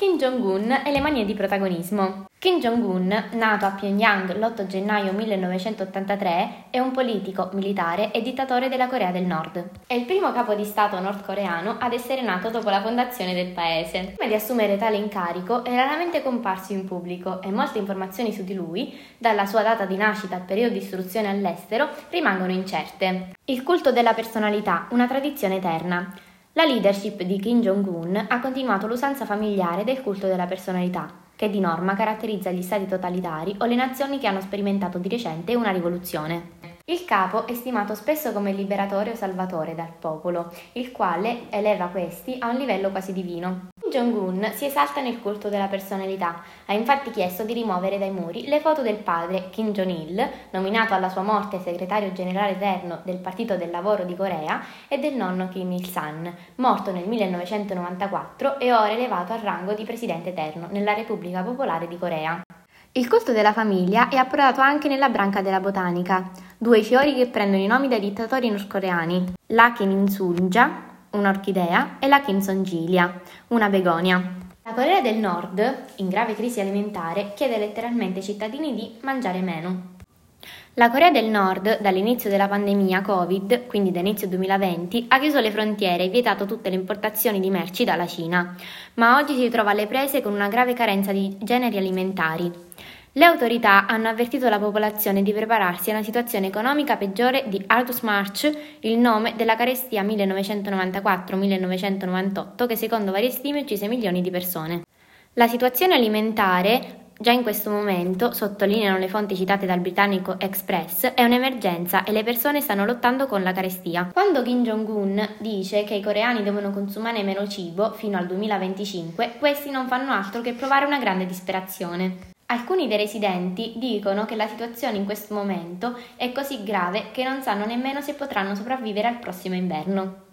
Kim Jong-un e le manie di protagonismo. Kim Jong-un, nato a Pyongyang l'8 gennaio 1983, è un politico, militare e dittatore della Corea del Nord. È il primo capo di Stato nordcoreano ad essere nato dopo la fondazione del paese. Prima di assumere tale incarico è raramente comparso in pubblico e molte informazioni su di lui, dalla sua data di nascita al periodo di istruzione all'estero, rimangono incerte. Il culto della personalità, una tradizione eterna. La leadership di Kim Jong-un ha continuato l'usanza familiare del culto della personalità, che di norma caratterizza gli stati totalitari o le nazioni che hanno sperimentato di recente una rivoluzione. Il capo è stimato spesso come liberatore o salvatore dal popolo, il quale eleva questi a un livello quasi divino. Jong-un si esalta nel culto della personalità. Ha infatti chiesto di rimuovere dai muri le foto del padre Kim Jong-il, nominato alla sua morte segretario generale eterno del Partito del Lavoro di Corea, e del nonno Kim Il-san, morto nel 1994 e ora elevato al rango di presidente eterno nella Repubblica Popolare di Corea. Il culto della famiglia è approdato anche nella branca della botanica, due fiori che prendono i nomi dai dittatori nordcoreani, la Kim In-sunja un'orchidea, e la Kimson Gilia, una begonia. La Corea del Nord, in grave crisi alimentare, chiede letteralmente ai cittadini di mangiare meno. La Corea del Nord, dall'inizio della pandemia Covid, quindi da inizio 2020, ha chiuso le frontiere e vietato tutte le importazioni di merci dalla Cina, ma oggi si trova alle prese con una grave carenza di generi alimentari. Le autorità hanno avvertito la popolazione di prepararsi a una situazione economica peggiore di Aldous March, il nome della carestia 1994-1998 che secondo varie stime uccise milioni di persone. La situazione alimentare Già in questo momento, sottolineano le fonti citate dal britannico Express, è un'emergenza e le persone stanno lottando con la carestia. Quando Kim Jong-un dice che i coreani devono consumare meno cibo fino al 2025, questi non fanno altro che provare una grande disperazione. Alcuni dei residenti dicono che la situazione in questo momento è così grave che non sanno nemmeno se potranno sopravvivere al prossimo inverno.